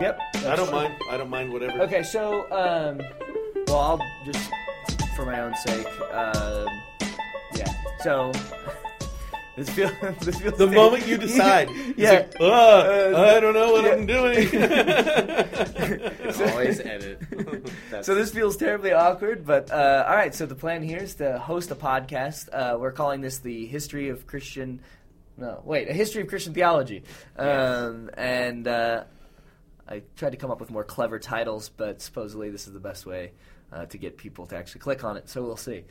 Yep. I don't mind. I don't mind whatever. Okay, so um, well, I'll just for my own sake, um, yeah. So this feels this feels The moment you decide, yeah. like, "Ah, Uh, I don't know what yeah. I'm doing. Always edit. That's So this feels terribly awkward, but uh, all right. So the plan here is to host a podcast. Uh, we're calling this the history of Christian. No, wait, a history of Christian theology. Um, and uh, I tried to come up with more clever titles, but supposedly this is the best way uh, to get people to actually click on it. So we'll see.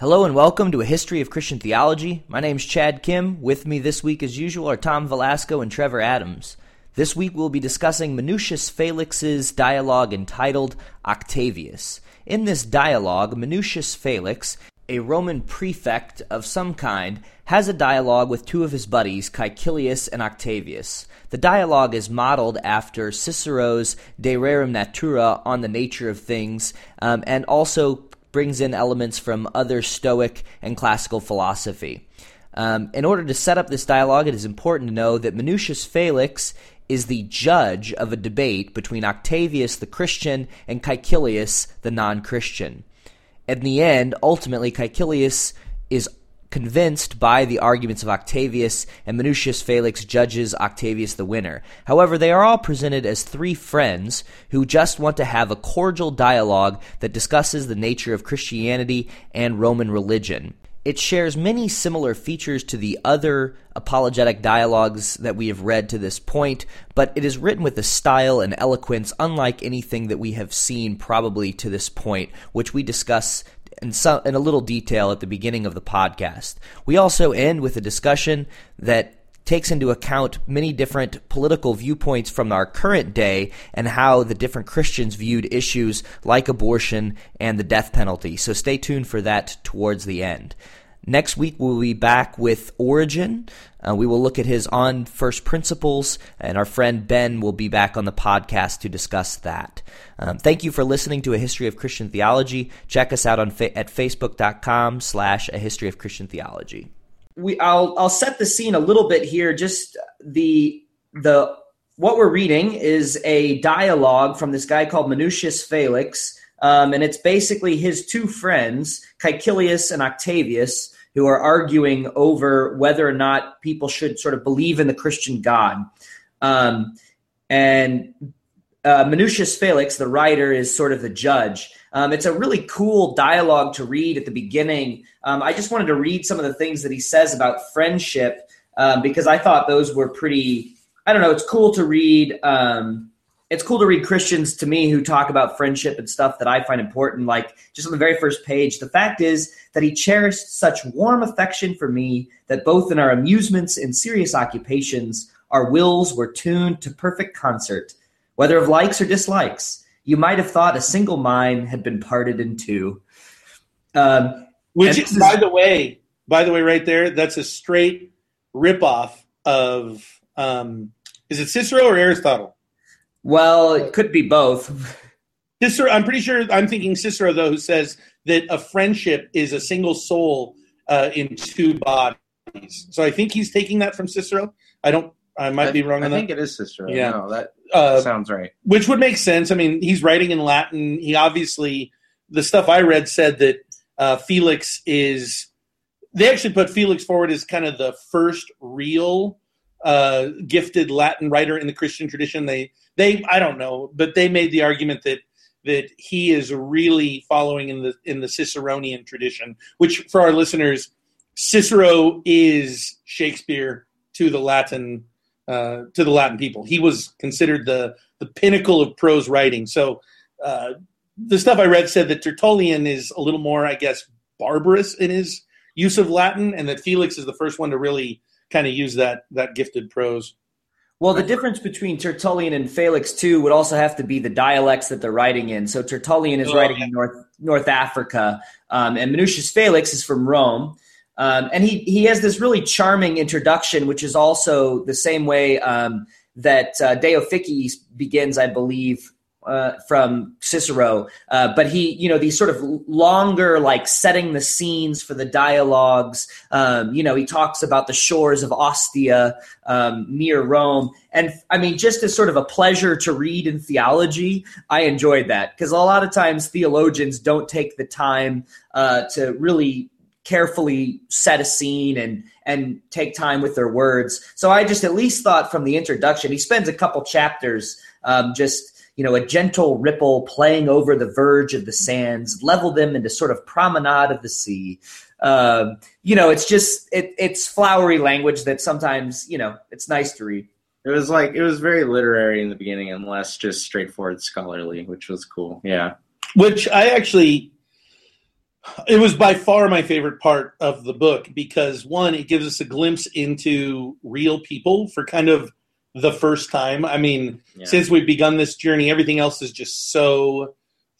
Hello and welcome to a history of Christian theology. My name's Chad Kim. With me this week, as usual, are Tom Velasco and Trevor Adams. This week we'll be discussing Minucius Felix's dialogue entitled Octavius. In this dialogue, Minucius Felix, a Roman prefect of some kind, has a dialogue with two of his buddies, Caecilius and Octavius. The dialogue is modeled after Cicero's De Rerum Natura on the nature of things, um, and also brings in elements from other Stoic and classical philosophy. Um, in order to set up this dialogue, it is important to know that Minucius Felix is the judge of a debate between Octavius the Christian and Caecilius the non Christian. In the end, ultimately, Caecilius is convinced by the arguments of Octavius, and Minucius Felix judges Octavius the winner. However, they are all presented as three friends who just want to have a cordial dialogue that discusses the nature of Christianity and Roman religion. It shares many similar features to the other apologetic dialogues that we have read to this point, but it is written with a style and eloquence unlike anything that we have seen probably to this point, which we discuss in, some, in a little detail at the beginning of the podcast. We also end with a discussion that takes into account many different political viewpoints from our current day and how the different Christians viewed issues like abortion and the death penalty. So stay tuned for that towards the end. Next week, we'll be back with Origen. Uh, we will look at his On First Principles, and our friend Ben will be back on the podcast to discuss that. Um, thank you for listening to A History of Christian Theology. Check us out on fa- at facebook.com slash A History of Christian Theology. We, I'll, I'll set the scene a little bit here. Just the, the, what we're reading is a dialogue from this guy called Minucius Felix, um, and it's basically his two friends, Caecilius and Octavius, who are arguing over whether or not people should sort of believe in the Christian God. Um, and uh, Minucius Felix, the writer, is sort of the judge. Um, it's a really cool dialogue to read at the beginning. Um, I just wanted to read some of the things that he says about friendship um, because I thought those were pretty. I don't know. It's cool to read. Um, it's cool to read Christians to me who talk about friendship and stuff that I find important. Like just on the very first page, the fact is that he cherished such warm affection for me that both in our amusements and serious occupations, our wills were tuned to perfect concert, whether of likes or dislikes. You might have thought a single mind had been parted in two. Um, Which, is- by the way, by the way, right there, that's a straight ripoff of. Um, is it Cicero or Aristotle? well, it could be both. Cicero. I'm pretty sure. I'm thinking Cicero though, who says that a friendship is a single soul uh, in two bodies. So I think he's taking that from Cicero. I don't. I might I, be wrong I think that. it is Cicero. Yeah. No, that Uh, sounds right. which would make sense. I mean, he's writing in Latin. He obviously, the stuff I read said that uh, Felix is. They actually put Felix forward as kind of the first real uh, gifted Latin writer in the Christian tradition. They, they, I don't know, but they made the argument that that he is really following in the in the Ciceronian tradition. Which, for our listeners, Cicero is Shakespeare to the Latin uh, to the Latin people. He was considered the the pinnacle of prose writing. So uh, the stuff I read said that Tertullian is a little more, I guess, barbarous in his use of Latin, and that Felix is the first one to really kind of use that that gifted prose. Well, the difference between Tertullian and Felix too would also have to be the dialects that they're writing in. So Tertullian is Oh, writing yeah. in North North Africa, um, and Minucius Felix is from Rome. Um, and he he has this really charming introduction, which is also the same way um, that uh, De Officiis begins, I believe, uh, from Cicero, uh, but he, you know, these sort of longer, like setting the scenes for the dialogues. Um, you know, he talks about the shores of Ostia um, near Rome, and I mean, just as sort of a pleasure to read in theology, I enjoyed that because a lot of times theologians don't take the time uh, to really carefully set a scene and and take time with their words. So I just at least thought from the introduction, he spends a couple chapters um, just you know, a gentle ripple playing over the verge of the sands, level them into sort of promenade of the sea. Um, you know, it's just it, it's flowery language that sometimes you know it's nice to read. It was like it was very literary in the beginning and less just straightforward scholarly, which was cool. Yeah. Which I actually it was by far my favorite part of the book because one, it gives us a glimpse into real people for kind of the first time. I mean, yeah. since we've begun this journey, everything else is just so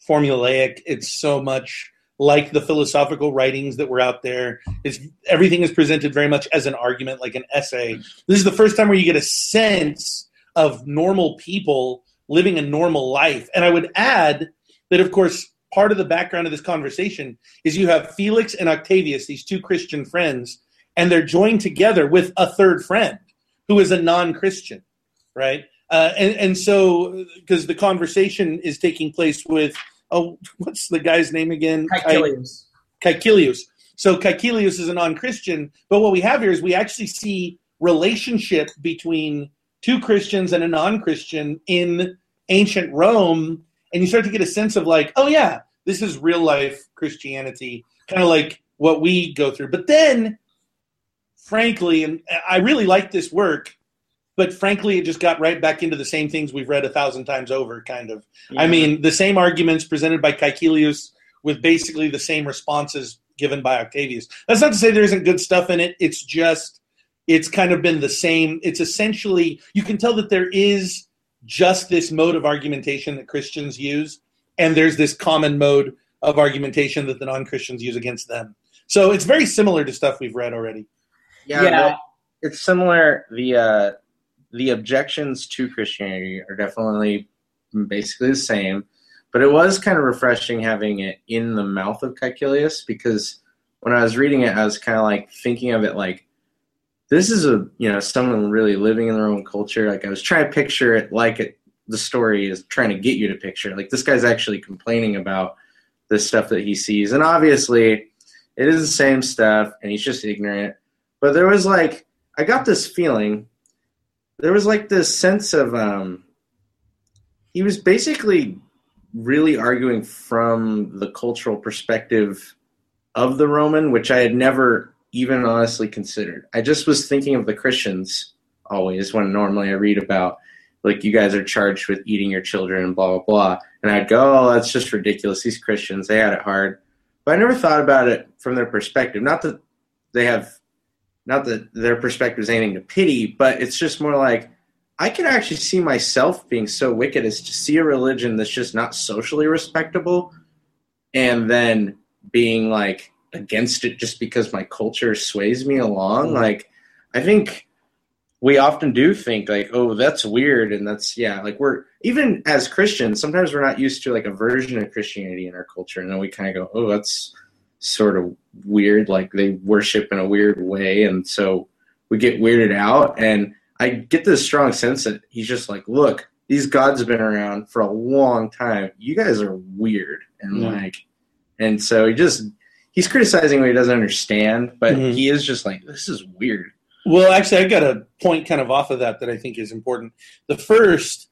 formulaic. It's so much like the philosophical writings that were out there. It's everything is presented very much as an argument, like an essay. This is the first time where you get a sense of normal people living a normal life. And I would add that, of course, part of the background of this conversation is you have Felix and Octavius, these two Christian friends, and they're joined together with a third friend who is a non-Christian, right? Uh, and and so because the conversation is taking place with oh, what's the guy's name again? Caecilius. Caecilius. So Caecilius is a non-Christian, but what we have here is we actually see relationship between two Christians and a non-Christian in ancient Rome, and you start to get a sense of like, oh yeah, this is real life Christianity, kind of like what we go through. But then frankly, and I really like this work, but frankly, it just got right back into the same things we've read a thousand times over, kind of. Yeah. I mean, the same arguments presented by Caecilius with basically the same responses given by Octavius. That's not to say there isn't good stuff in it. It's just, it's kind of been the same. It's essentially, you can tell that there is just this mode of argumentation that Christians use, and there's this common mode of argumentation that the non Christians use against them. So it's very similar to stuff we've read already. Yeah, yeah. it's similar. The uh, the objections to Christianity are definitely basically the same, but it was kind of refreshing having it in the mouth of Caecilius because when I was reading it, I was kind of like thinking of it like this is a you know someone really living in their own culture. Like I was trying to picture it like it, the story is trying to get you to picture. Like this guy's actually complaining about the stuff that he sees, and obviously it is the same stuff, and he's just ignorant. But there was like I got this feeling. There was like this sense of um he was basically really arguing from the cultural perspective of the Roman, which I had never even honestly considered. I just was thinking of the Christians always when normally I read about like you guys are charged with eating your children and blah blah blah. And I'd go, Oh, that's just ridiculous. These Christians, they had it hard. But I never thought about it from their perspective. Not that they have not that their perspective is anything to pity, but it's just more like I can actually see myself being so wicked as to see a religion that's just not socially respectable and then being like against it just because my culture sways me along. Mm-hmm. Like, I think we often do think like, oh, that's weird, and that's yeah, like we're even as Christians, sometimes we're not used to like a version of Christianity in our culture, and then we kind of go, oh, that's sort of weird, like they worship in a weird way, and so we get weirded out. And I get this strong sense that he's just like, look, these gods have been around for a long time. You guys are weird, and mm. like, and so he just he's criticizing what he doesn't understand, but mm-hmm. he is just like, this is weird. Well, actually, I got a point kind of off of that that I think is important. The first,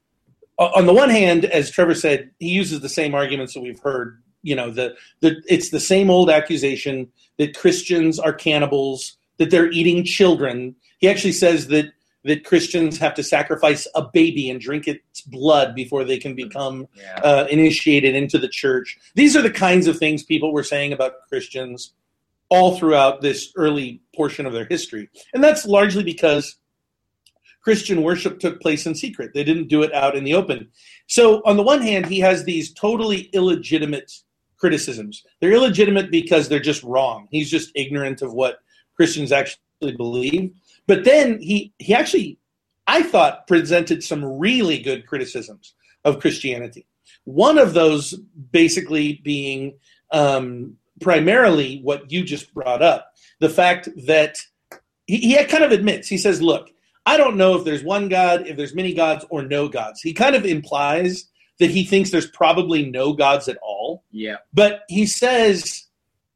on the one hand, as Trevor said, he uses the same arguments that we've heard you know the, the it's the same old accusation that Christians are cannibals, that they're eating children. He actually says that that Christians have to sacrifice a baby and drink its blood before they can become yeah. uh, initiated into the church. These are the kinds of things people were saying about Christians all throughout this early portion of their history. And that's largely because Christian worship took place in secret. They didn't do it out in the open. So, on the one hand, he has these totally illegitimate criticisms. They're illegitimate because they're just wrong. He's just ignorant of what Christians actually believe. But then he he actually I thought presented some really good criticisms of Christianity. One of those basically being um, primarily what you just brought up the fact that he, he kind of admits, he says, Look, I don't know if there's one God, if there's many gods, or no gods. He kind of implies that he thinks there's probably no gods at all. Yeah. But he says,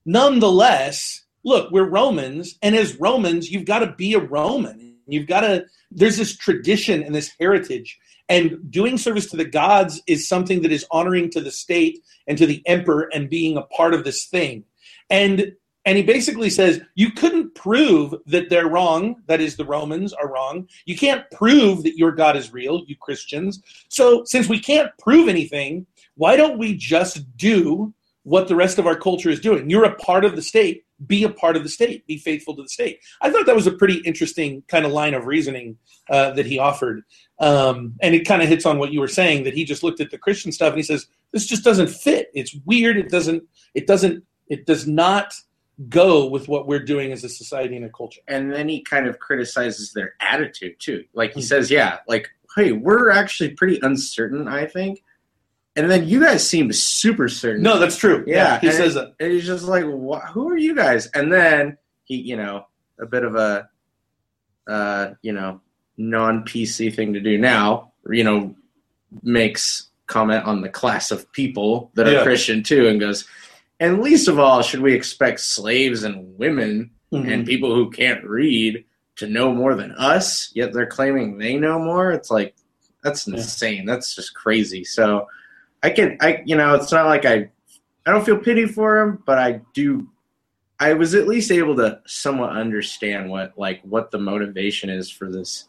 nonetheless, look, we're Romans, and as Romans, you've got to be a Roman. You've got to, there's this tradition and this heritage. And doing service to the gods is something that is honoring to the state and to the emperor and being a part of this thing. And and he basically says you couldn't prove that they're wrong that is the romans are wrong you can't prove that your god is real you christians so since we can't prove anything why don't we just do what the rest of our culture is doing you're a part of the state be a part of the state be faithful to the state i thought that was a pretty interesting kind of line of reasoning uh, that he offered um, and it kind of hits on what you were saying that he just looked at the christian stuff and he says this just doesn't fit it's weird it doesn't it doesn't it does not go with what we're doing as a society and a culture. And then he kind of criticizes their attitude too. Like he Mhm. says, yeah, like, hey, we're actually pretty uncertain, I think. And then you guys seem super certain. No, that's true. Yeah, he and says that. And he's just like, "Wha- who are you guys? And then he, you know, a bit of a, uh, you know, non PC thing to do now, you know, makes comment on the class of people that are Yeah. Christian too and goes, and least of all, should we expect slaves and women Mhm. and people who can't read to know more than us, yet they're claiming they know more? It's like, that's Yeah. insane. That's just crazy. So I can, I, you know, it's not like I, I don't feel pity for him, but I do. I was at least able to somewhat understand what, like, what the motivation is for this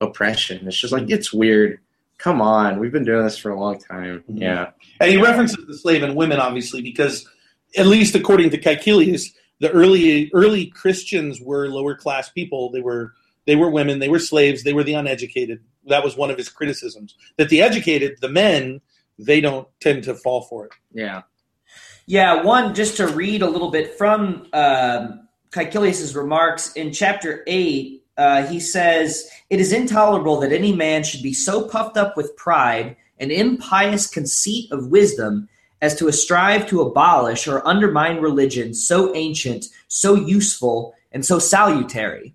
oppression. It's just like it's weird. Come on, we've been doing this for a long time. Mhm. Yeah, And he references the slave and women, obviously, because at least according to Caecilius, the early early Christians were lower class people. They were they were women, they were slaves, they were the uneducated. That was one of his criticisms. That the educated, the men, they don't tend to fall for it. yeah, Yeah, one just to read a little bit from um, Caecilius's remarks in chapter eight. Uh, he says, "It is intolerable that any man should be so puffed up with pride and impious conceit of wisdom as to strive to abolish or undermine religion so ancient, so useful, and so salutary."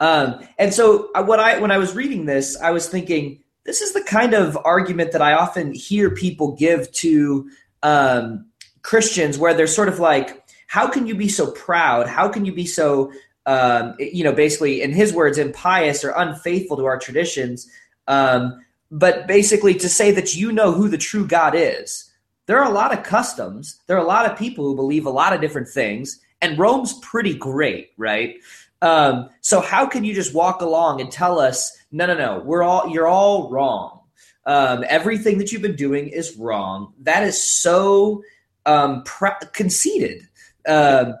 Um, and so, uh, what I when I was reading this, I was thinking, this is the kind of argument that I often hear people give to. Um, Christians where they're sort of like, how can you be so proud? How can you be so, um, you know, basically, in his words, impious or unfaithful to our traditions? Um, but basically, to say that you know who the true God is. There are a lot of customs. There are a lot of people who believe a lot of different things, and Rome's pretty great, right? Um, so how can you just walk along and tell us, no, no, no, we're all you're all wrong. Um, everything that you've been doing is wrong. That is so um, pr- conceited. Um,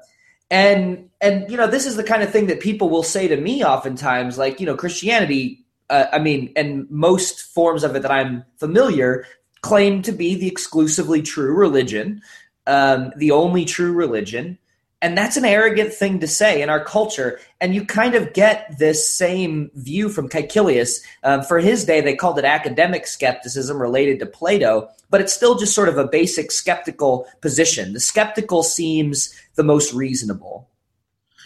and and you know this is the kind of thing that people will say to me oftentimes, like you know Christianity. Uh, I mean, and most forms of it that I'm familiar claim to be the exclusively true religion, um, the only true religion. And that's an arrogant thing to say in our culture. And you kind of get this same view from Caecilius. Um, for his day, they called it academic skepticism related to Plato, but it's still just sort of a basic skeptical position. The skeptical seems the most reasonable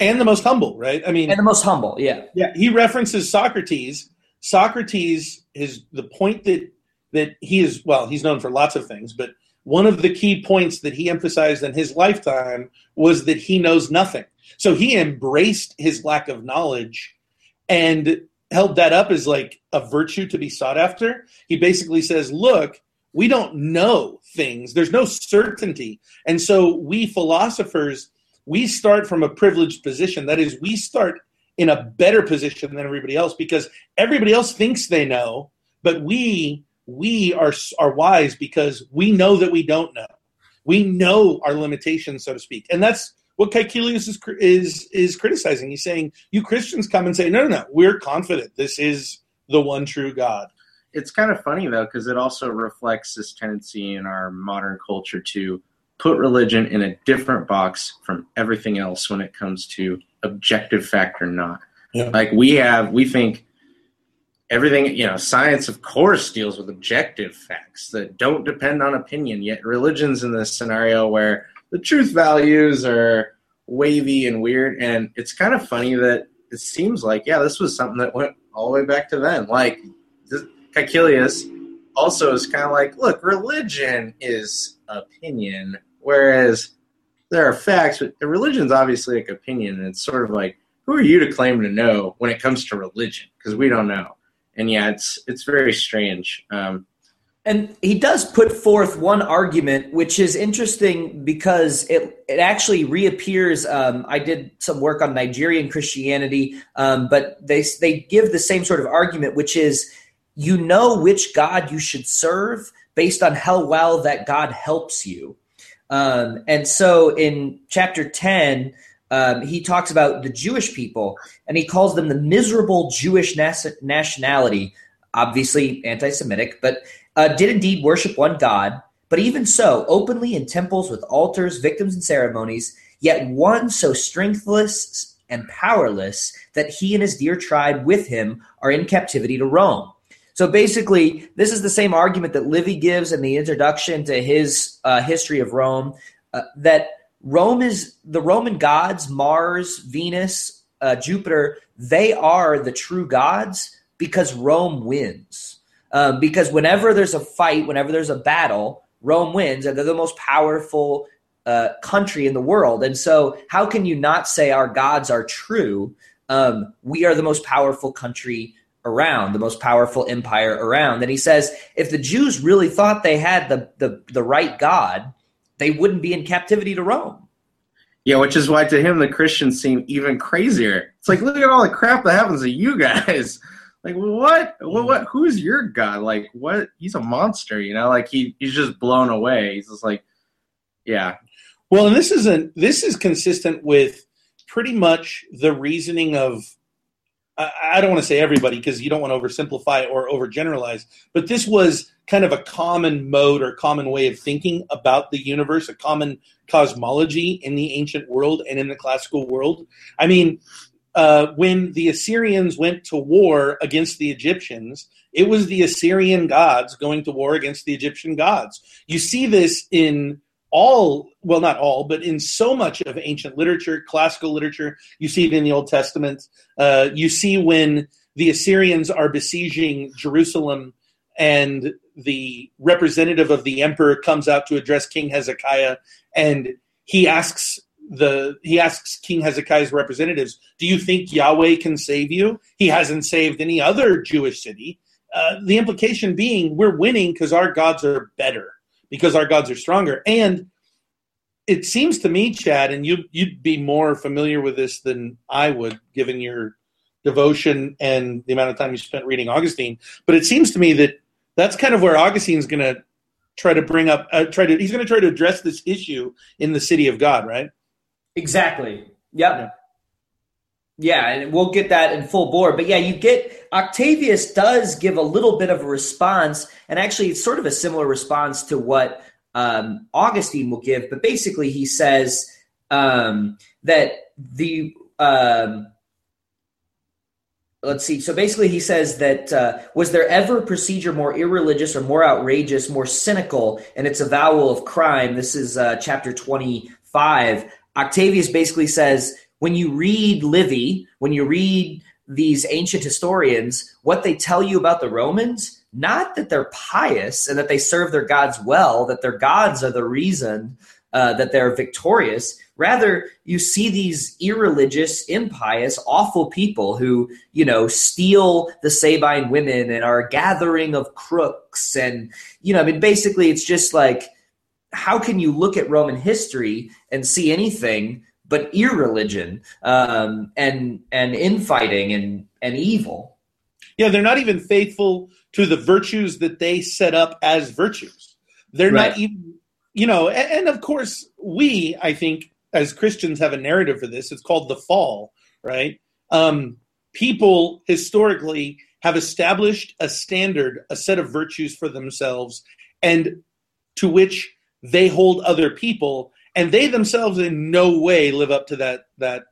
And the most humble, right? I mean and the most humble. Yeah. Yeah, he references Socrates. Socrates is the point that that he is well, he's known for lots of things, but one of the key points that he emphasized in his lifetime was that he knows nothing. So he embraced his lack of knowledge and held that up as like a virtue to be sought after. He basically says, "Look, we don't know things. There's no certainty." And so we philosophers, we start from a privileged position. That is, we start in a better position than everybody else because everybody else thinks they know, but we we are are wise because we know that we don't know. We know our limitations, so to speak, and that's what Caecilius is is is criticizing. He's saying you Christians come and say, no, no, no, we're confident this is the one true God. it's kind of funny though because it also reflects this tendency in our modern culture to put religion in a different box from everything else when it comes to objective fact or not Yeah. like we have we think everything you know science of course deals with objective facts that don't depend on opinion yet religion's in this scenario where the truth values are wavy and weird and it's kind of funny that it seems like yeah this was something that went all the way back to then. Like Caecilius also is kind of like look religion is opinion whereas there are facts but religion's obviously like opinion and it's sort of like who are you to claim to know when it comes to religion? Because we don't know and yeah, it's it's very strange. Um, and he does put forth one argument, which is interesting because it it actually reappears. Um, I did some work on Nigerian Christianity, um, but they they give the same sort of argument, which is you know which God you should serve based on how well that God helps you. Um, and so in chapter ten, um, he talks about the Jewish people and he calls them the miserable Jewish nas- nationality, obviously anti Semitic, but uh, did indeed worship one God. But even so, openly in temples with altars, victims, and ceremonies, yet one so strengthless and powerless that he and his dear tribe with him are in captivity to Rome. So basically, this is the same argument that Livy gives in the introduction to his uh, history of Rome uh, that Rome is the Roman gods, Mars, Venus, uh, Jupiter, they are the true gods because Rome wins. Um, because whenever there's a fight, whenever there's a battle, Rome wins, and they're the most powerful uh, country in the world. And so, how can you not say our gods are true? Um, we are the most powerful country around, the most powerful empire around. And he says, if the Jews really thought they had the the, the right God, they wouldn't be in captivity to Rome. Yeah, which is why to him the Christians seem even crazier. It's like look at all the crap that happens to you guys. Like what? What? What? Who's your god? Like what? He's a monster, you know. Like he he's just blown away. He's just like, yeah. Well, and this isn't. This is consistent with pretty much the reasoning of I don't want to say everybody because you don't want to oversimplify or overgeneralize, but this was kind of a common mode or common way of thinking about the universe, a common cosmology in the ancient world and in the classical world. I mean, uh, when the Assyrians went to war against the Egyptians, it was the Assyrian gods going to war against the Egyptian gods. You see this in all well not all but in so much of ancient literature classical literature you see it in the old testament. Uh, you see when the assyrians are besieging jerusalem and the representative of the emperor comes out to address king hezekiah and he asks the he asks king hezekiah's representatives do you think yahweh can save you? He hasn't saved any other jewish city. Uh, the implication being we're winning because our gods are better because our gods are stronger. And it seems to me, Chad, and you you'd be more familiar with this than I would, given your devotion and the amount of time you spent reading Augustine. But it seems to me that that's kind of where Augustine's going to try to bring up, uh, try to he's going to try to address this issue in the city of God, right? Exactly. Yep. Yeah. Yeah, and we'll get that in full bore. But yeah, you get Octavius does give a little bit of a response, and actually, it's sort of a similar response to what um, Augustine will give. But basically, he says um, that the um, let's see. So basically, he says that uh, was there ever procedure more irreligious or more outrageous, more cynical in its avowal of crime? This is uh, chapter twenty-five. Octavius basically says when you read Livy, when you read these ancient historians, what they tell you about the Romans, not that they're pious and that they serve their gods well, that their gods are the reason uh, that they're victorious. Rather, you see these irreligious, impious, awful people who, you know, steal the Sabine women and are a gathering of crooks. And, you know, I mean, basically, it's just like, how can you look at Roman history and see anything but irreligion um, and and infighting and and evil. Yeah, they're not even faithful to the virtues that they set up as virtues. They're right. not even, you know, and, and of course we, I think, as Christians, have a narrative for this. It's called the fall, right? Um, people historically have established a standard, a set of virtues for themselves, and to which they hold other people and they themselves in no way live up to that that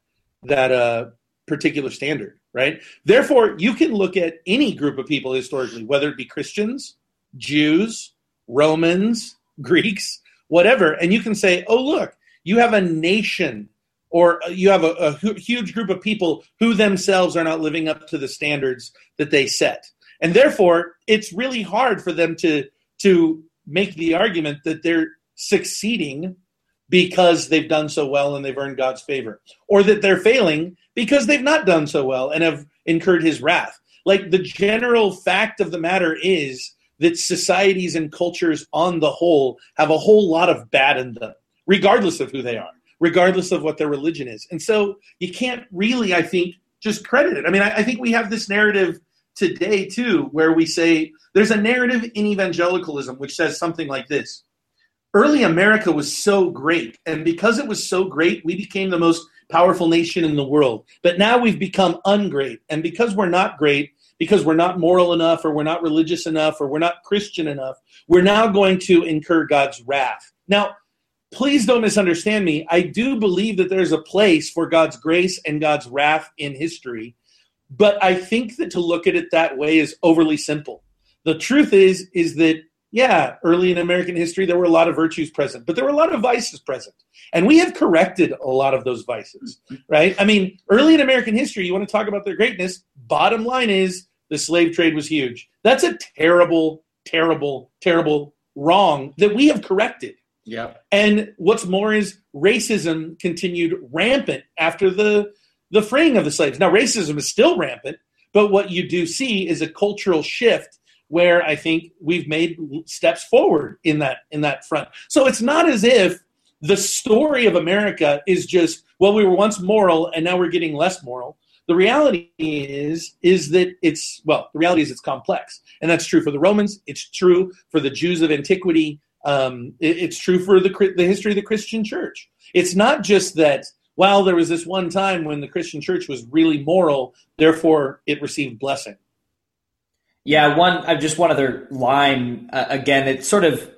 that uh, particular standard. right? Therefore, you can look at any group of people historically, whether it be Christians, Jews, Romans, Greeks, whatever, and you can say, oh, look, you have a nation or you have a, a huge group of people who themselves are not living up to the standards that they set. And therefore, it's really hard for them to, to make the argument that they're succeeding because they've done so well and they've earned God's favor, or that they're failing because they've not done so well and have incurred his wrath. Like the general fact of the matter is that societies and cultures on the whole have a whole lot of bad in them, regardless of who they are, regardless of what their religion is. And so you can't really, I think, just credit it. I mean, I, I think we have this narrative today too, where we say there's a narrative in evangelicalism which says something like this early America was so great. And because it was so great, we became the most powerful nation in the world. But now we've become ungreat. And because we're not great, because we're not moral enough, or we're not religious enough, or we're not Christian enough, we're now going to incur God's wrath. Now, please don't misunderstand me. I do believe that there's a place for God's grace and God's wrath in history. But I think that to look at it that way is overly simple. The truth is, is that yeah, early in American history, there were a lot of virtues present, but there were a lot of vices present. And we have corrected a lot of those vices, right? I mean, early in American history, you want to talk about their greatness. Bottom line is the slave trade was huge. That's a terrible, terrible, terrible wrong that we have corrected. Yeah. And what's more is racism continued rampant after the the freeing of the slaves. Now racism is still rampant, but what you do see is a cultural shift where I think we've made steps forward in that in that front. So it's not as if the story of America is just well we were once moral and now we're getting less moral. The reality is is that it's well the reality is it's complex and that's true for the Romans. It's true for the Jews of antiquity. Um, it, it's true for the the history of the Christian Church. It's not just that well there was this one time when the Christian Church was really moral, therefore it received blessing. Yeah, one uh, just one other line. Uh, again, it sort of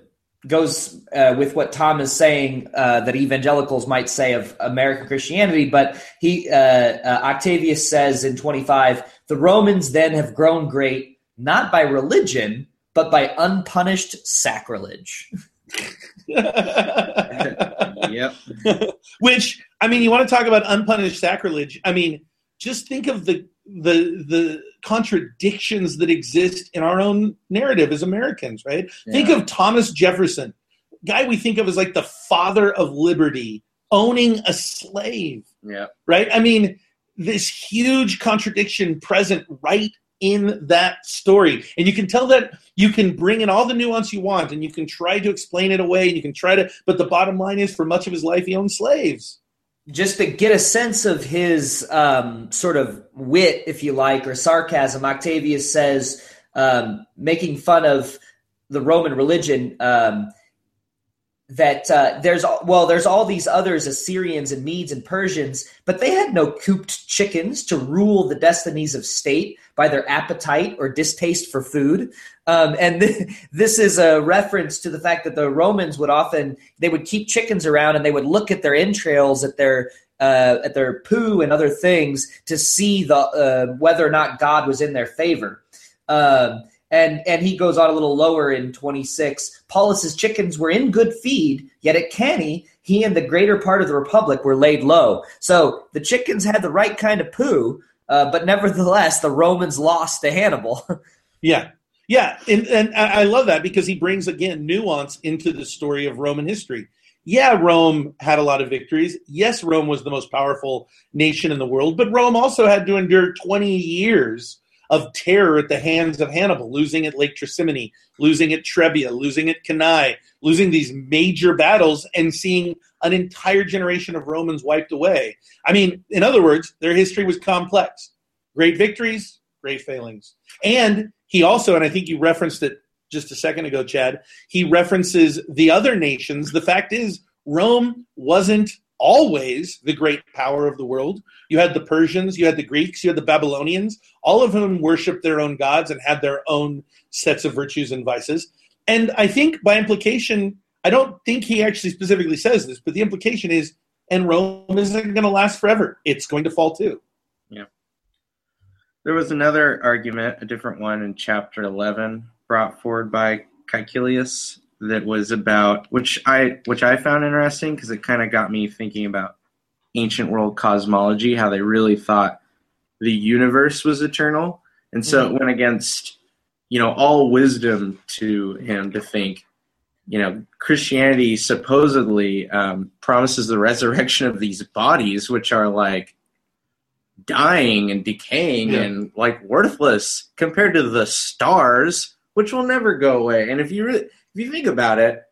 goes uh, with what Tom is saying uh, that evangelicals might say of American Christianity. But he uh, uh, Octavius says in twenty five, the Romans then have grown great not by religion but by unpunished sacrilege. yep. Which I mean, you want to talk about unpunished sacrilege? I mean, just think of the the the contradictions that exist in our own narrative as Americans, right? Yeah. Think of Thomas Jefferson, guy we think of as like the father of liberty, owning a slave. Yeah. Right? I mean, this huge contradiction present right in that story. And you can tell that you can bring in all the nuance you want and you can try to explain it away and you can try to but the bottom line is for much of his life he owned slaves just to get a sense of his um, sort of wit, if you like, or sarcasm, Octavius says, um, making fun of the Roman religion, um, that uh, there's well, there's all these others, Assyrians and Medes and Persians, but they had no cooped chickens to rule the destinies of state by their appetite or distaste for food. Um, and th- this is a reference to the fact that the Romans would often they would keep chickens around and they would look at their entrails, at their uh, at their poo and other things to see the uh, whether or not God was in their favor. Um, and and he goes on a little lower in 26. Paulus's chickens were in good feed, yet at Cannae, he and the greater part of the republic were laid low. So the chickens had the right kind of poo, uh, but nevertheless, the Romans lost to Hannibal. yeah, yeah, and, and I love that because he brings again nuance into the story of Roman history. Yeah, Rome had a lot of victories. Yes, Rome was the most powerful nation in the world, but Rome also had to endure 20 years of terror at the hands of Hannibal, losing at Lake Trasimene, losing at Trebia, losing at Cannae, losing these major battles, and seeing an entire generation of Romans wiped away. I mean, in other words, their history was complex. Great victories, great failings. And he also, and I think you referenced it just a second ago, Chad, he references the other nations. The fact is, Rome wasn't always the great power of the world. You had the Persians, you had the Greeks, you had the Babylonians, all of whom worshiped their own gods and had their own sets of virtues and vices. And I think by implication, I don't think he actually specifically says this, but the implication is, and Rome isn't going to last forever. It's going to fall too. Yeah. There was another argument, a different one in chapter 11, brought forward by Caecilius that was about which I which I found interesting because it kind of got me thinking about ancient world cosmology, how they really thought the universe was eternal, and so Mhm. it went against you know all wisdom to him to think you know Christianity supposedly um, promises the resurrection of these bodies, which are like dying and decaying Yeah. and like worthless compared to the stars, which will never go away. And if you really, if you think about it,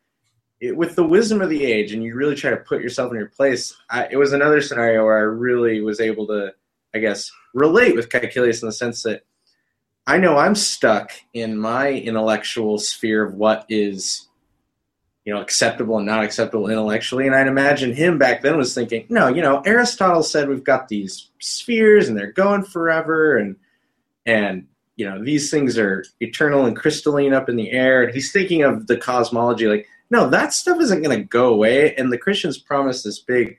it, with the wisdom of the age, and you really try to put yourself in your place, I, it was another scenario where I really was able to, I guess, relate with Caecilius in the sense that I know I'm stuck in my intellectual sphere of what is you know acceptable and not acceptable intellectually. And i'd imagine him back then was thinking no you know aristotle said we've got these spheres and they're going forever and and you know these things are eternal and crystalline up in the air and he's thinking of the cosmology like no that stuff isn't going to go away and the christians promise this big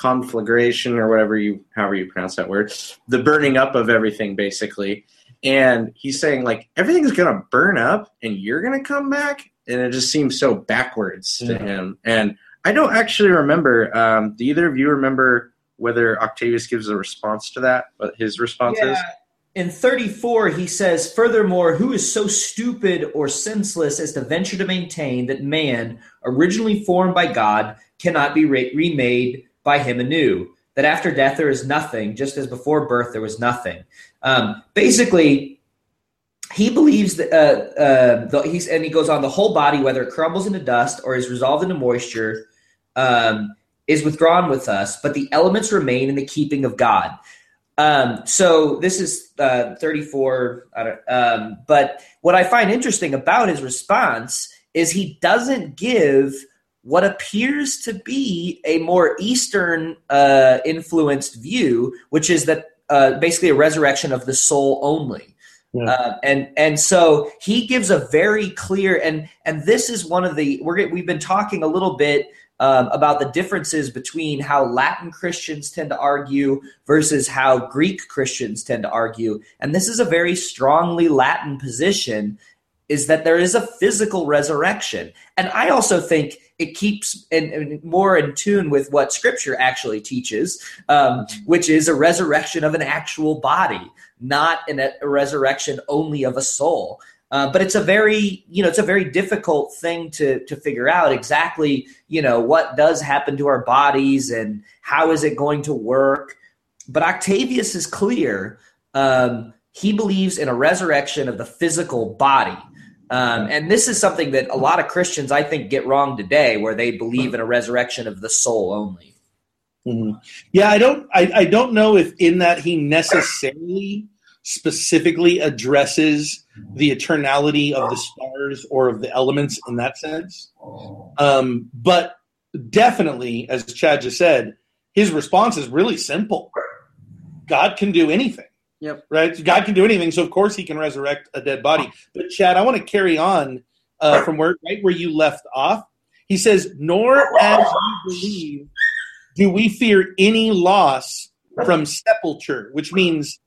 conflagration or whatever you however you pronounce that word the burning up of everything basically. And he's saying like everything's going to burn up and you're going to come back? And it just seems so backwards to Yeah. him. And i don't actually remember um, do either of you remember whether octavius gives a response to that what his response is In 34, he says, Furthermore, who is so stupid or senseless as to venture to maintain that man, originally formed by God, cannot be re- remade by him anew? That after death there is nothing, just as before birth there was nothing. Um, basically, he believes that uh, uh, the, he's and he goes on the whole body, whether it crumbles into dust or is resolved into moisture, um, is withdrawn with us, but the elements remain in the keeping of God. Um, so this is uh, 34. I don't, um, but what I find interesting about his response is he doesn't give what appears to be a more Eastern uh, influenced view, which is that uh, basically a resurrection of the soul only. Yeah. Uh, and and so he gives a very clear and and this is one of the we're we've been talking a little bit um, about the differences between how Latin Christians tend to argue versus how Greek Christians tend to argue. And this is a very strongly Latin position is that there is a physical resurrection. And I also think it keeps in, in- more in tune with what scripture actually teaches, um, which is a resurrection of an actual body, not a resurrection only of a soul. Uh, but it's a very, you know, it's a very difficult thing to to figure out exactly, you know, what does happen to our bodies and how is it going to work. But Octavius is clear. Um, he believes in a resurrection of the physical body. Um, and this is something that a lot of Christians, I think, get wrong today, where they believe in a resurrection of the soul only. Mhm. Yeah, I don't. I, I don't know if in that he necessarily specifically addresses the eternality of the stars or of the elements in that sense. Um, but definitely, as Chad just said, his response is really simple. God can do anything. Yep. Right. God can do anything, so of course he can resurrect a dead body. But Chad, I want to carry on uh, from where right where you left off. He says, "Nor as you believe." do we fear any loss from sepulture, which means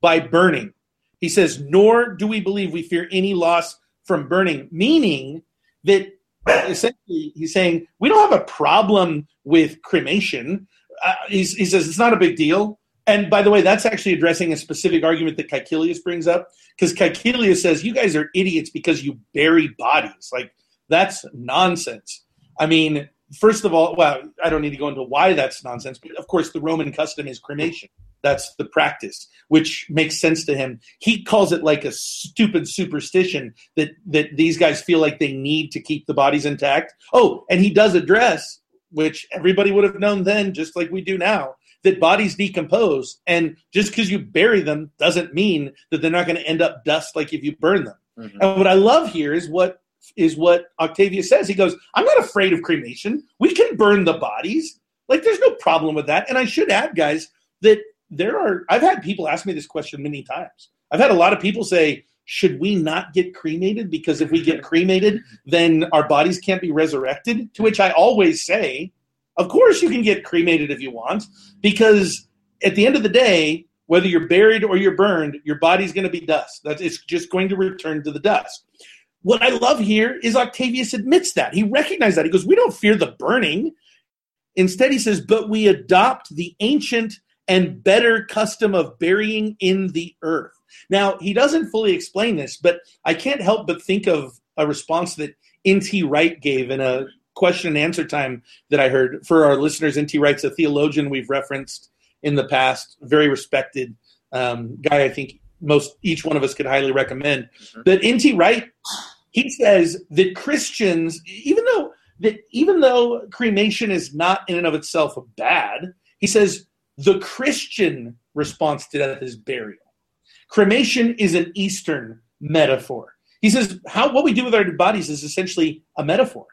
by burning? He says, nor do we believe we fear any loss from burning, meaning that essentially he's saying we don't have a problem with cremation. Uh, he says it's not a big deal. And by the way, that's actually addressing a specific argument that Caecilius brings up because Caecilius says you guys are idiots because you bury bodies. Like that's nonsense. I mean, first of all, well, I don't need to go into why that's nonsense, but of course, the Roman custom is cremation. That's the practice, which makes sense to him. He calls it like a stupid superstition that that these guys feel like they need to keep the bodies intact. Oh, and he does address, which everybody would have known then, just like we do now, that bodies decompose, and just because you bury them doesn't mean that they're not going to end up dust like if you burn them. Mhm. And what I love here is what is what Octavius says. He goes, "I'm not afraid of cremation. We can burn the bodies. Like there's no problem with that." And I should add, guys, that there are. I've had people ask me this question many times. I've had a lot of people say, "Should we not get cremated because if we get cremated, then our bodies can't be resurrected?" To which I always say, "Of course you can get cremated if you want, because at the end of the day." Whether you're buried or you're burned, your body's going to be dust. It's just going to return to the dust. What I love here is Octavius admits that. He recognized that. He goes, We don't fear the burning. Instead, he says, But we adopt the ancient and better custom of burying in the earth. Now, he doesn't fully explain this, but I can't help but think of a response that N.T. Wright gave in a question and answer time that I heard for our listeners. N.T. Wright's a theologian we've referenced in the past, very respected um, guy. I think most each one of us could highly recommend. Mm-hmm. But N.T. Wright, he says that Christians, even though that even though cremation is not in and of itself bad, he says the Christian response to death is burial. Cremation is an Eastern metaphor. He says how what we do with our bodies is essentially a metaphor.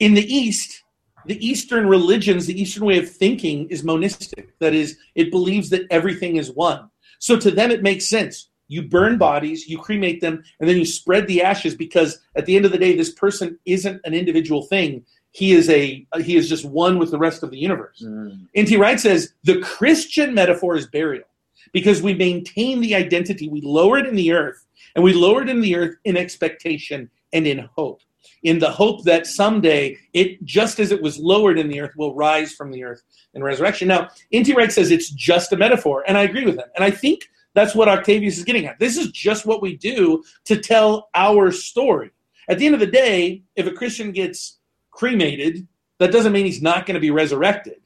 In the East, the Eastern religions, the Eastern way of thinking is monistic. That is, it believes that everything is one. So to them, it makes sense. You burn bodies, you cremate them, and then you spread the ashes because at the end of the day, this person isn't an individual thing. He is a he is just one with the rest of the universe. Mm. N.T. Wright says the Christian metaphor is burial because we maintain the identity. We lower it in the earth, and we lower it in the earth in expectation and in hope in the hope that someday it, just as it was lowered in the earth, will rise from the earth in resurrection. Now, N.T. Wright says it's just a metaphor, and I agree with him. And I think that's what Octavius is getting at. This is just what we do to tell our story. At the end of the day, if a Christian gets cremated, that doesn't mean he's not going to be resurrected.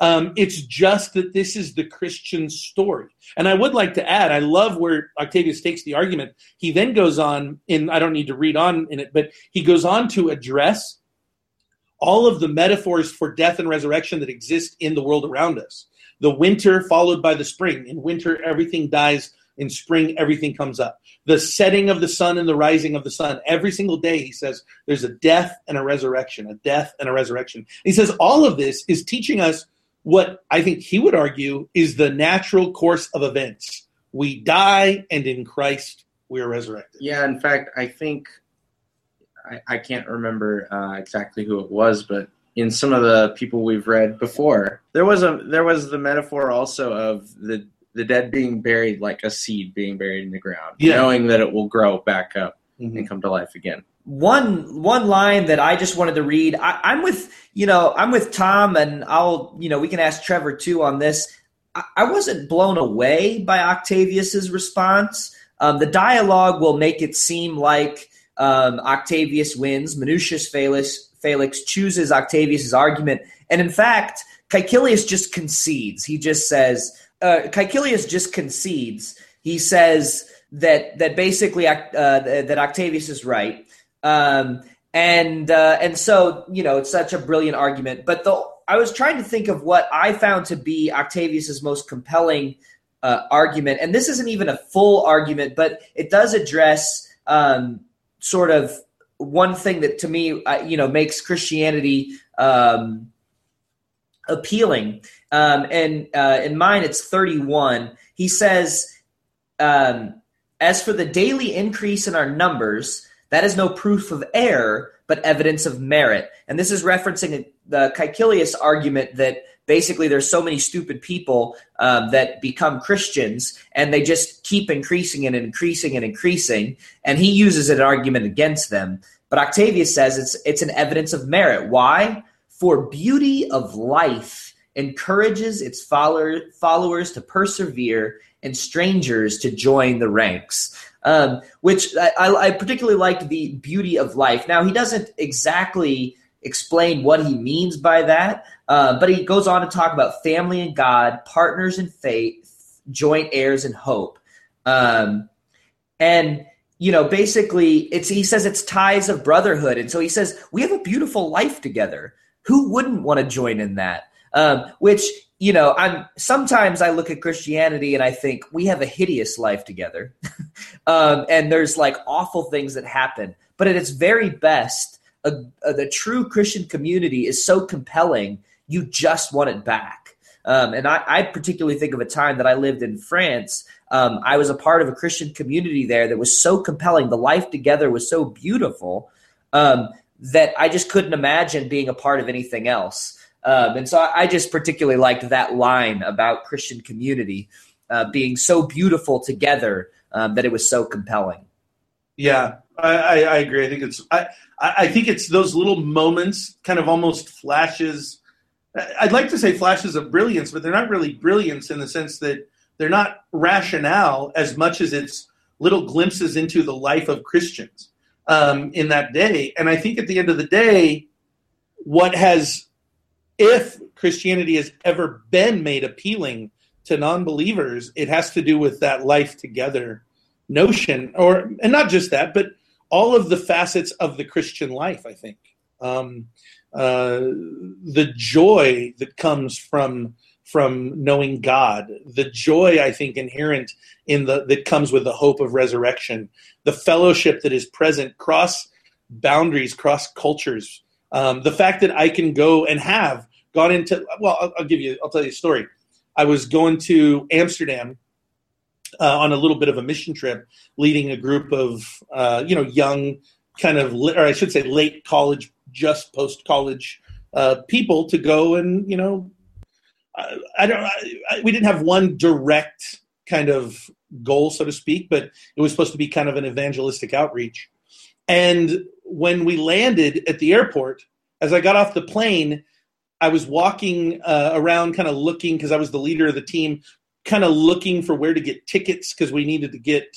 Um, it's just that this is the Christian story. And I would like to add, I love where Octavius takes the argument. He then goes on, in I don't need to read on in it, but he goes on to address all of the metaphors for death and resurrection that exist in the world around us. The winter followed by the spring. In winter, everything dies. In spring, everything comes up. The setting of the sun and the rising of the sun. Every single day, he says, there's a death and a resurrection, a death and a resurrection. He says all of this is teaching us what I think he would argue is the natural course of events. We die, and in Christ we are resurrected. Yeah, in fact, I think I, I can't remember uh, exactly who it was, but in some of the people we've read before, there was a there was the metaphor also of the the dead being buried like a seed being buried in the ground, yeah. knowing that it will grow back up mm-hmm. and come to life again one one line that I just wanted to read. I, am with you know I'm with Tom, and I'll you know we can ask Trevor too on this. I, I wasn't blown away by Octavius's response. Um, the dialogue will make it seem like um, Octavius wins. Minucius Felix, Felix chooses Octavius's argument, and in fact, Caecilius just concedes. He just says uh, Caecilius just concedes. He says that that basically uh, that Octavius is right um, and uh, and so you know it's such a brilliant argument. But the I was trying to think of what I found to be Octavius's most compelling uh, argument, and this isn't even a full argument, but it does address um, sort of one thing that to me you know makes Christianity um, appealing. Um, and uh, in mine, it's thirty one. He says, um, as for the daily increase in our numbers that is no proof of error, but evidence of merit. And this is referencing the Caecilius argument that basically there's so many stupid people um, that become Christians and they just keep increasing and increasing and increasing. And he uses an argument against them. But Octavius says it's it's an evidence of merit. Why? For beauty of life encourages its follower, followers to persevere and strangers to join the ranks um, which I, I particularly liked the beauty of life. Now, he doesn't exactly explain what he means by that, uh, but he goes on to talk about family and God, partners in faith, joint heirs in hope. Um, and you know, basically, it's he says it's ties of brotherhood, and so he says we have a beautiful life together. Who wouldn't want to join in that? Um, which you know, I'm sometimes I look at Christianity and I think we have a hideous life together, um, and there's like awful things that happen. But at its very best, a, a, the true Christian community is so compelling, you just want it back. Um, and I, I, particularly think of a time that I lived in France. Um, I was a part of a Christian community there that was so compelling. The life together was so beautiful um, that I just couldn't imagine being a part of anything else. Um, and so I, I, just particularly liked that line about Christian community. uh, being so beautiful together um, that it was so compelling. Yeah, I, I, I, agree. I think it's I, I think it's those little moments, kind of almost flashes. I'd like to say flashes of brilliance, but they're not really brilliance in the sense that they're not rationale as much as it's little glimpses into the life of Christians um, in that day. And I think at the end of the day, what has, if Christianity has ever been made appealing to non-believers, it has to do with that life together notion, or and not just that, but all of the facets of the Christian life. I think um, uh, the joy that comes from from knowing God, the joy I think inherent in the that comes with the hope of resurrection, the fellowship that is present cross boundaries, cross cultures, um, the fact that I can go and have gone into well, I'll, I'll, give you, I'll tell you a story. I was going to Amsterdam uh, on a little bit of a mission trip, leading a group of uh, you know young, kind of, or I should say, late college, just post college uh, people to go and you know I don't. I, we didn't have one direct kind of goal, so to speak, but it was supposed to be kind of an evangelistic outreach. And when we landed at the airport, as I got off the plane, I was walking uh, around, kind of looking because I was the leader of the team, kind of looking for where to get tickets because we needed to get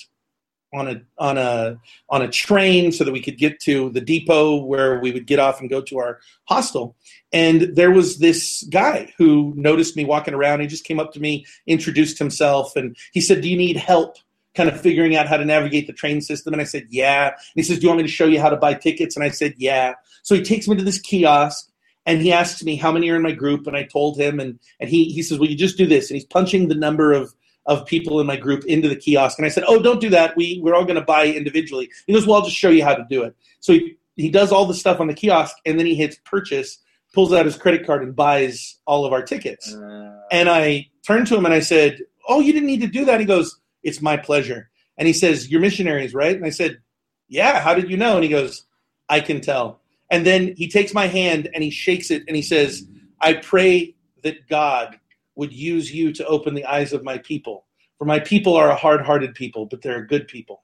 on a on a on a train so that we could get to the depot where we would get off and go to our hostel. And there was this guy who noticed me walking around. He just came up to me, introduced himself, and he said, "Do you need help?" Kind of figuring out how to navigate the train system, and I said, "Yeah." And he says, "Do you want me to show you how to buy tickets?" And I said, "Yeah." So he takes me to this kiosk, and he asks me how many are in my group, and I told him, and and he he says, "Well, you just do this," and he's punching the number of of people in my group into the kiosk. And I said, Oh, don't do that. We, we're all going to buy individually. He goes, Well, I'll just show you how to do it. So he, he does all the stuff on the kiosk and then he hits purchase, pulls out his credit card and buys all of our tickets. Uh, and I turned to him and I said, Oh, you didn't need to do that. He goes, It's my pleasure. And he says, You're missionaries, right? And I said, Yeah, how did you know? And he goes, I can tell. And then he takes my hand and he shakes it and he says, I pray that God would use you to open the eyes of my people. For my people are a hard hearted people, but they're a good people.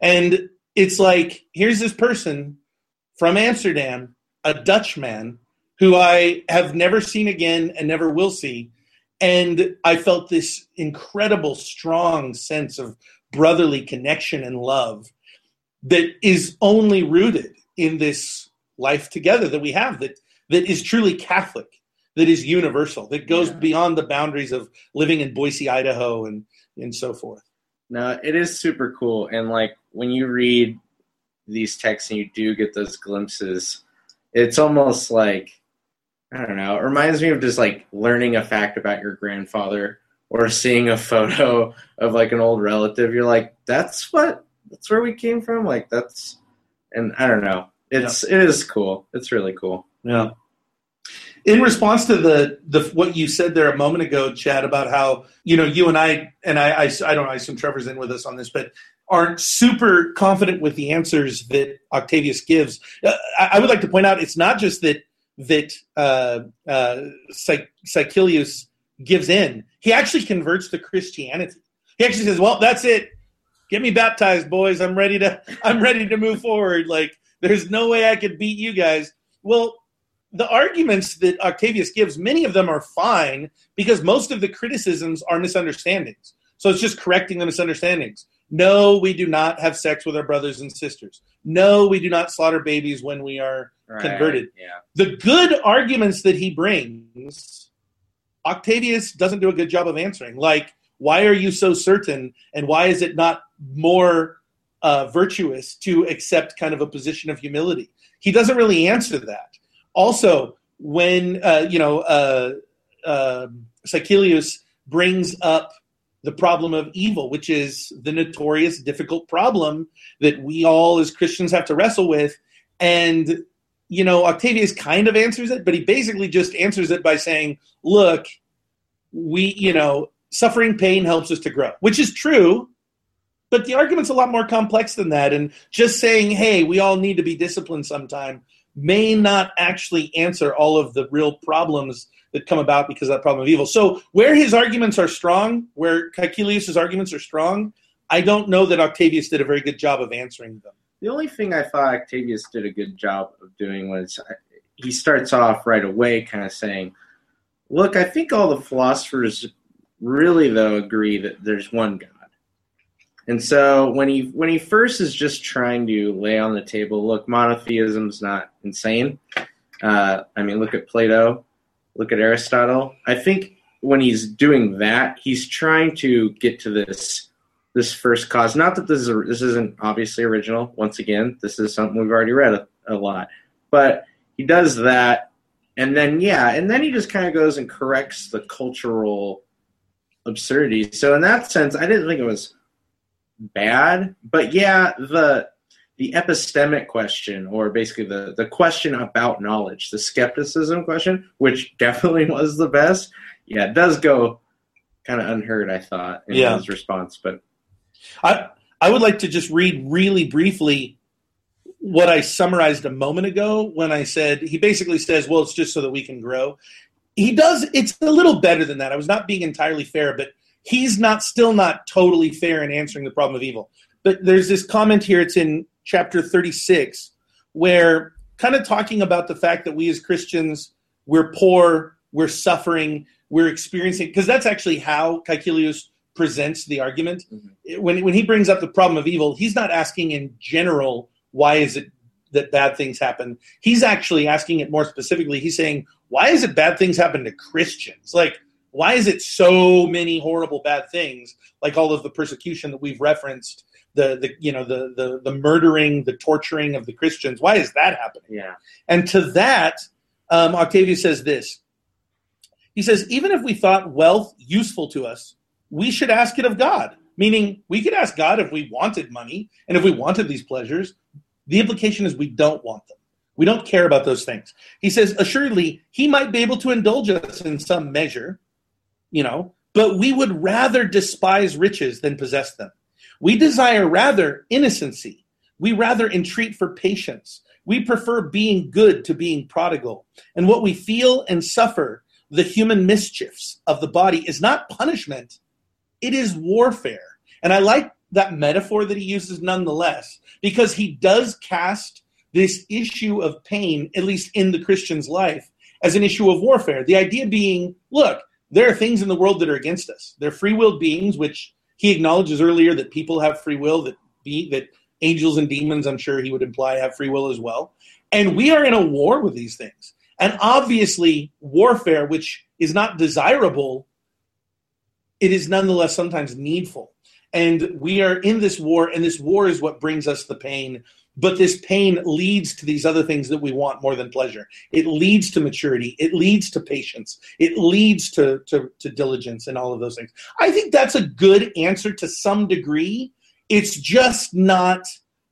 And it's like, here's this person from Amsterdam, a Dutchman, who I have never seen again and never will see. And I felt this incredible, strong sense of brotherly connection and love that is only rooted in this life together that we have that that is truly Catholic that is universal, that goes yeah. beyond the boundaries of living in Boise, Idaho, and and so forth. No, it is super cool, and like when you read these texts and you do get those glimpses, it's almost like I don't know. It reminds me of just like learning a fact about your grandfather or seeing a photo of like an old relative. You're like, that's what that's where we came from. Like that's, and I don't know. It's yeah. it is cool. It's really cool. Yeah in response to the the what you said there a moment ago, Chad, about how you know you and I and I I, I don't know, I assume Trevor's in with us on this, but aren't super confident with the answers that Octavius gives. Uh, I, I, would like to point out it's not just that that uh, uh, gives in; he actually converts to Christianity. He actually says, "Well, that's it. Get me baptized, boys. I'm ready to I'm ready to move forward. Like, there's no way I could beat you guys." Well, the arguments that Octavius gives, many of them are fine because most of the criticisms are misunderstandings. So it's just correcting the misunderstandings. No, we do not have sex with our brothers and sisters. No, we do not slaughter babies when we are right. converted. Yeah. The good arguments that he brings, Octavius doesn't do a good job of answering. Like, why are you so certain? And why is it not more uh, virtuous to accept kind of a position of humility? He doesn't really answer that. Also, when uh, you know uh, uh, brings up the problem of evil, which is the notorious difficult problem that we all as Christians have to wrestle with, and you know Octavius kind of answers it, but he basically just answers it by saying, "Look, we you know suffering pain helps us to grow," which is true. But the argument's a lot more complex than that. And just saying, hey, we all need to be disciplined sometime may not actually answer all of the real problems that come about because of that problem of evil. So where his arguments are strong, where Caecilius's arguments are strong, I don't know that Octavius did a very good job of answering them. The only thing I thought Octavius did a good job of doing was uh, he starts off right away kind of saying, Look, I think all the philosophers really, though, agree that there's one God. And so when he when he first is just trying to lay on the table, look, monotheism's not insane. Uh, I mean, look at Plato, look at Aristotle. I think when he's doing that, he's trying to get to this this first cause. Not that this is a, this isn't obviously original. Once again, this is something we've already read a, a lot, but he does that, and then yeah, and then he just kind of goes and corrects the cultural absurdity. So in that sense, I didn't think it was bad, but yeah, the the epistemic question, or basically the the question about knowledge, the skepticism question, which definitely was the best. Yeah, it does go kind of unheard, I thought, in Yeah. his response, but I I would like to just read really briefly what I summarized a moment ago when I said he basically says, "Well, it's just so that we can grow." He does. It's a little better than that. I was not being entirely fair, but he's not still not totally fair in answering the problem of evil. But there's this comment here. It's in chapter 36 where kind of talking about the fact that we as Christians we're poor, we're suffering, we're experiencing because that's actually how Caecilius presents the argument. Mm-hmm. When when he brings up the problem of evil, he's not asking in general why is it that bad things happen. He's actually asking it more specifically. He's saying why is it bad things happen to Christians? Like why is it so many horrible bad things like all of the persecution that we've referenced the the you know the the the murdering the torturing of the christians why is that happening yeah, and to that, um, Octavius says this. He says, even if we thought wealth useful to us, we should ask it of God. Meaning, we could ask God if we wanted money and if we wanted these pleasures. The implication is we don't want them. We don't care about those things. He says, assuredly, he might be able to indulge us in some measure, you know, but we would rather despise riches than possess them. We desire rather innocency. We rather entreat for patience. We prefer being good to being prodigal. And what we feel and suffer, the human mischiefs of the body, is not punishment, it is warfare. And I like that metaphor that he uses nonetheless, because he does cast this issue of pain, at least in the Christian's life, as an issue of warfare. The idea being look, there are things in the world that are against us. They're free willed beings, which he acknowledges earlier that people have free will, that be that angels and demons, I'm sure he would imply, have free will as well. And we are in a war with these things. And obviously, warfare, which is not desirable, it is nonetheless sometimes needful. And we are in this war, and this war is what brings us the pain. But this pain leads to these other things that we want more than pleasure. It leads to maturity. It leads to patience. It leads to, to, to diligence and all of those things. I think that's a good answer to some degree. It's just not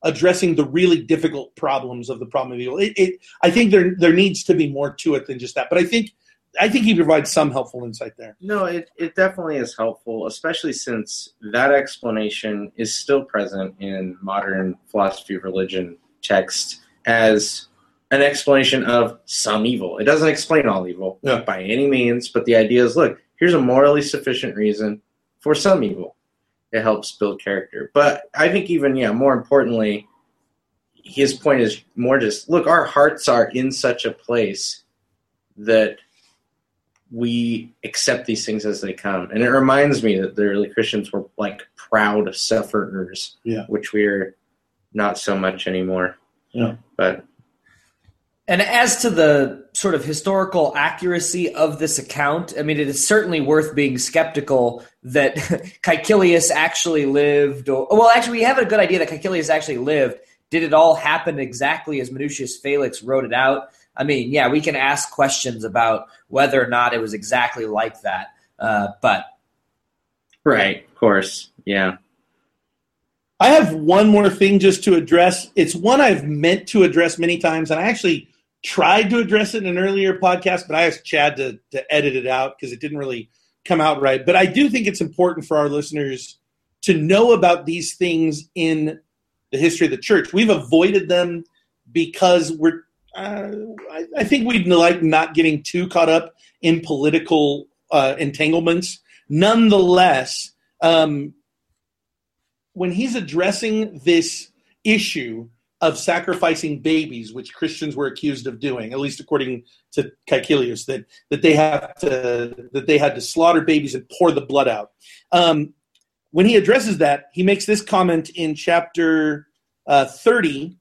addressing the really difficult problems of the problem of evil. It, it, I think there there needs to be more to it than just that. But I think I think he provides some helpful insight there. No, it, it definitely is helpful, especially since that explanation is still present in modern philosophy of religion text as an explanation of some evil. It doesn't explain all evil Yeah. by any means, but the idea is look, here's a morally sufficient reason for some evil. It helps build character. But I think, even, yeah, more importantly, his point is more just look, our hearts are in such a place that we accept these things as they come. And it reminds me that the early Christians were like proud sufferers, Yeah. which we're not so much anymore. Yeah. But And as to the sort of historical accuracy of this account, I mean, it is certainly worth being skeptical that Caecilius actually lived. Or, well, actually, we have a good idea that Caecilius actually lived. Did it all happen exactly as Minucius Felix wrote it out? I mean, yeah, we can ask questions about whether or not it was exactly like that. Uh, but right, of course, yeah. I have one more thing just to address. It's one I've meant to address many times, and I actually tried to address it in an earlier podcast, but I asked Chad to, to edit it out because it didn't really come out right. But I do think it's important for our listeners to know about these things in the history of the church. We've avoided them because we're uh, I, I, think we'd like not getting too caught up in political uh, entanglements. Nonetheless, um, when he's addressing this issue of sacrificing babies, which Christians were accused of doing, at least according to Caecilius, that that they have to that they had to slaughter babies and pour the blood out. Um, when he addresses that, he makes this comment in chapter uh, 30.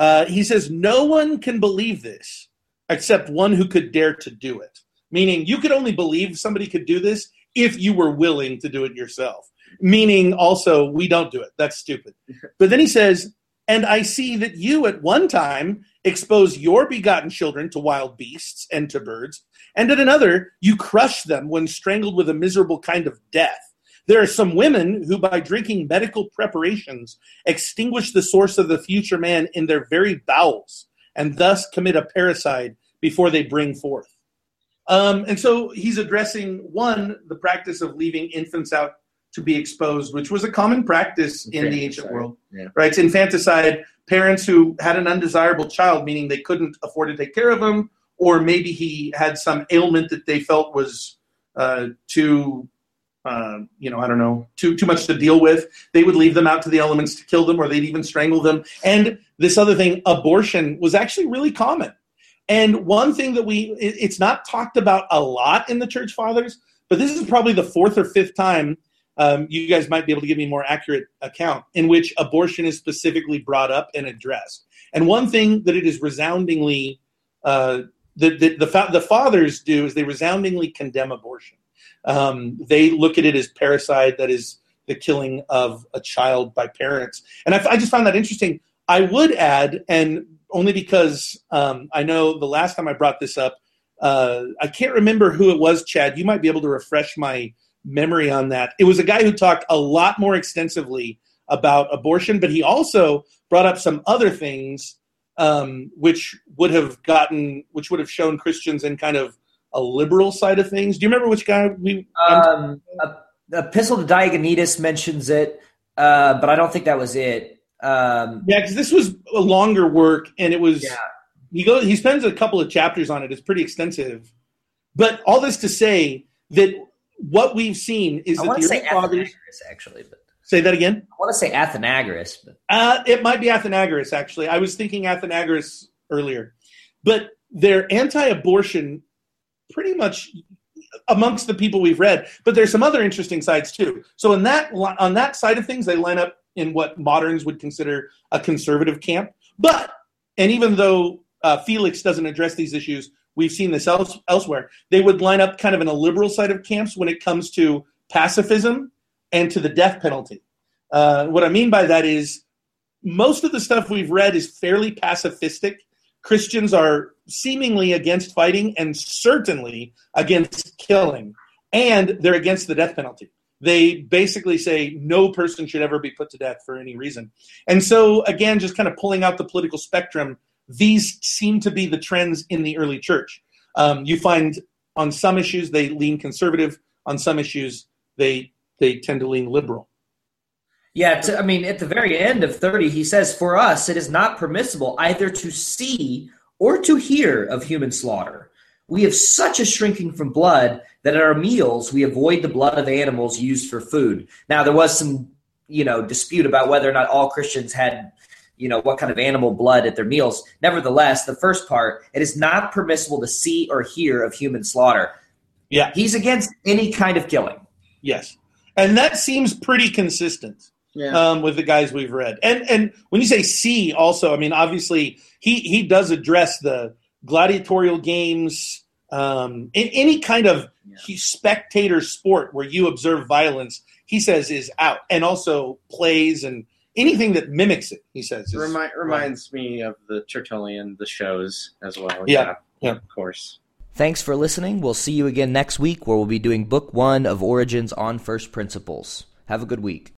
Uh, he says, No one can believe this except one who could dare to do it. Meaning, you could only believe somebody could do this if you were willing to do it yourself. Meaning, also, we don't do it. That's stupid. But then he says, And I see that you at one time expose your begotten children to wild beasts and to birds, and at another, you crush them when strangled with a miserable kind of death. There are some women who, by drinking medical preparations, extinguish the source of the future man in their very bowels and thus commit a parricide before they bring forth. Um, and so he's addressing one, the practice of leaving infants out to be exposed, which was a common practice in the ancient world. Yeah. Right? It's infanticide, parents who had an undesirable child, meaning they couldn't afford to take care of him, or maybe he had some ailment that they felt was uh, too uh, you know, I don't know, too too much to deal with. They would leave them out to the elements to kill them, or they'd even strangle them. And this other thing, abortion, was actually really common. And one thing that we, it, it's not talked about a lot in the church fathers, but this is probably the fourth or fifth time. Um, you guys might be able to give me a more accurate account in which abortion is specifically brought up and addressed. And one thing that it is resoundingly, uh, the, the, the, the fathers do is they resoundingly condemn abortion um, they look at it as parricide, that is the killing of a child by parents. And I, I just found that interesting. I would add, and only because um, I know the last time I brought this up, uh, I can't remember who it was, Chad. You might be able to refresh my memory on that. It was a guy who talked a lot more extensively about abortion, but he also brought up some other things um, which would have gotten, which would have shown Christians in kind of a liberal side of things. Do you remember which guy we? Um, Epistle to Diognetus mentions it, uh, but I don't think that was it. Um, yeah, because this was a longer work, and it was. Yeah. He goes. He spends a couple of chapters on it. It's pretty extensive. But all this to say that what we've seen is I that the early fathers actually, but say that again. I want to say Athenagoras, but uh, it might be Athenagoras. Actually, I was thinking Athenagoras earlier, but their anti-abortion pretty much amongst the people we've read. But there's some other interesting sides too. So in that on that side of things, they line up in what moderns would consider a conservative camp. But and even though uh, Felix doesn't address these issues, we've seen this else, elsewhere. They would line up kind of in a liberal side of camps when it comes to pacifism and to the death penalty. Uh, what I mean by that is most of the stuff we've read is fairly pacifistic Christians are seemingly against fighting and certainly against killing, and they're against the death penalty. They basically say no person should ever be put to death for any reason. And so, again, just kind of pulling out the political spectrum, these seem to be the trends in the early church. Um, you find on some issues they lean conservative, on some issues they they tend to lean liberal. Yeah, to, I mean, at the very end of 30, he says, For us, it is not permissible either to see or to hear of human slaughter. We have such a shrinking from blood that at our meals we avoid the blood of animals used for food. Now, there was some, you know, dispute about whether or not all Christians had, you know, what kind of animal blood at their meals. Nevertheless, the first part, it is not permissible to see or hear of human slaughter. Yeah. He's against any kind of killing. Yes. And that seems pretty consistent yeah. um, with the guys we've read. And and when you say see, also, I mean, obviously he he does address the gladiatorial games, um, in any kind of yeah. spectator sport where you observe violence. He says is out, and also plays and anything that mimics it. He says Remi- reminds me of the Tertullian, the shows as well. Yeah, yeah, yeah, of course. Thanks for listening. We'll see you again next week where we'll be doing book one of Origen's on First Principles. Have a good week.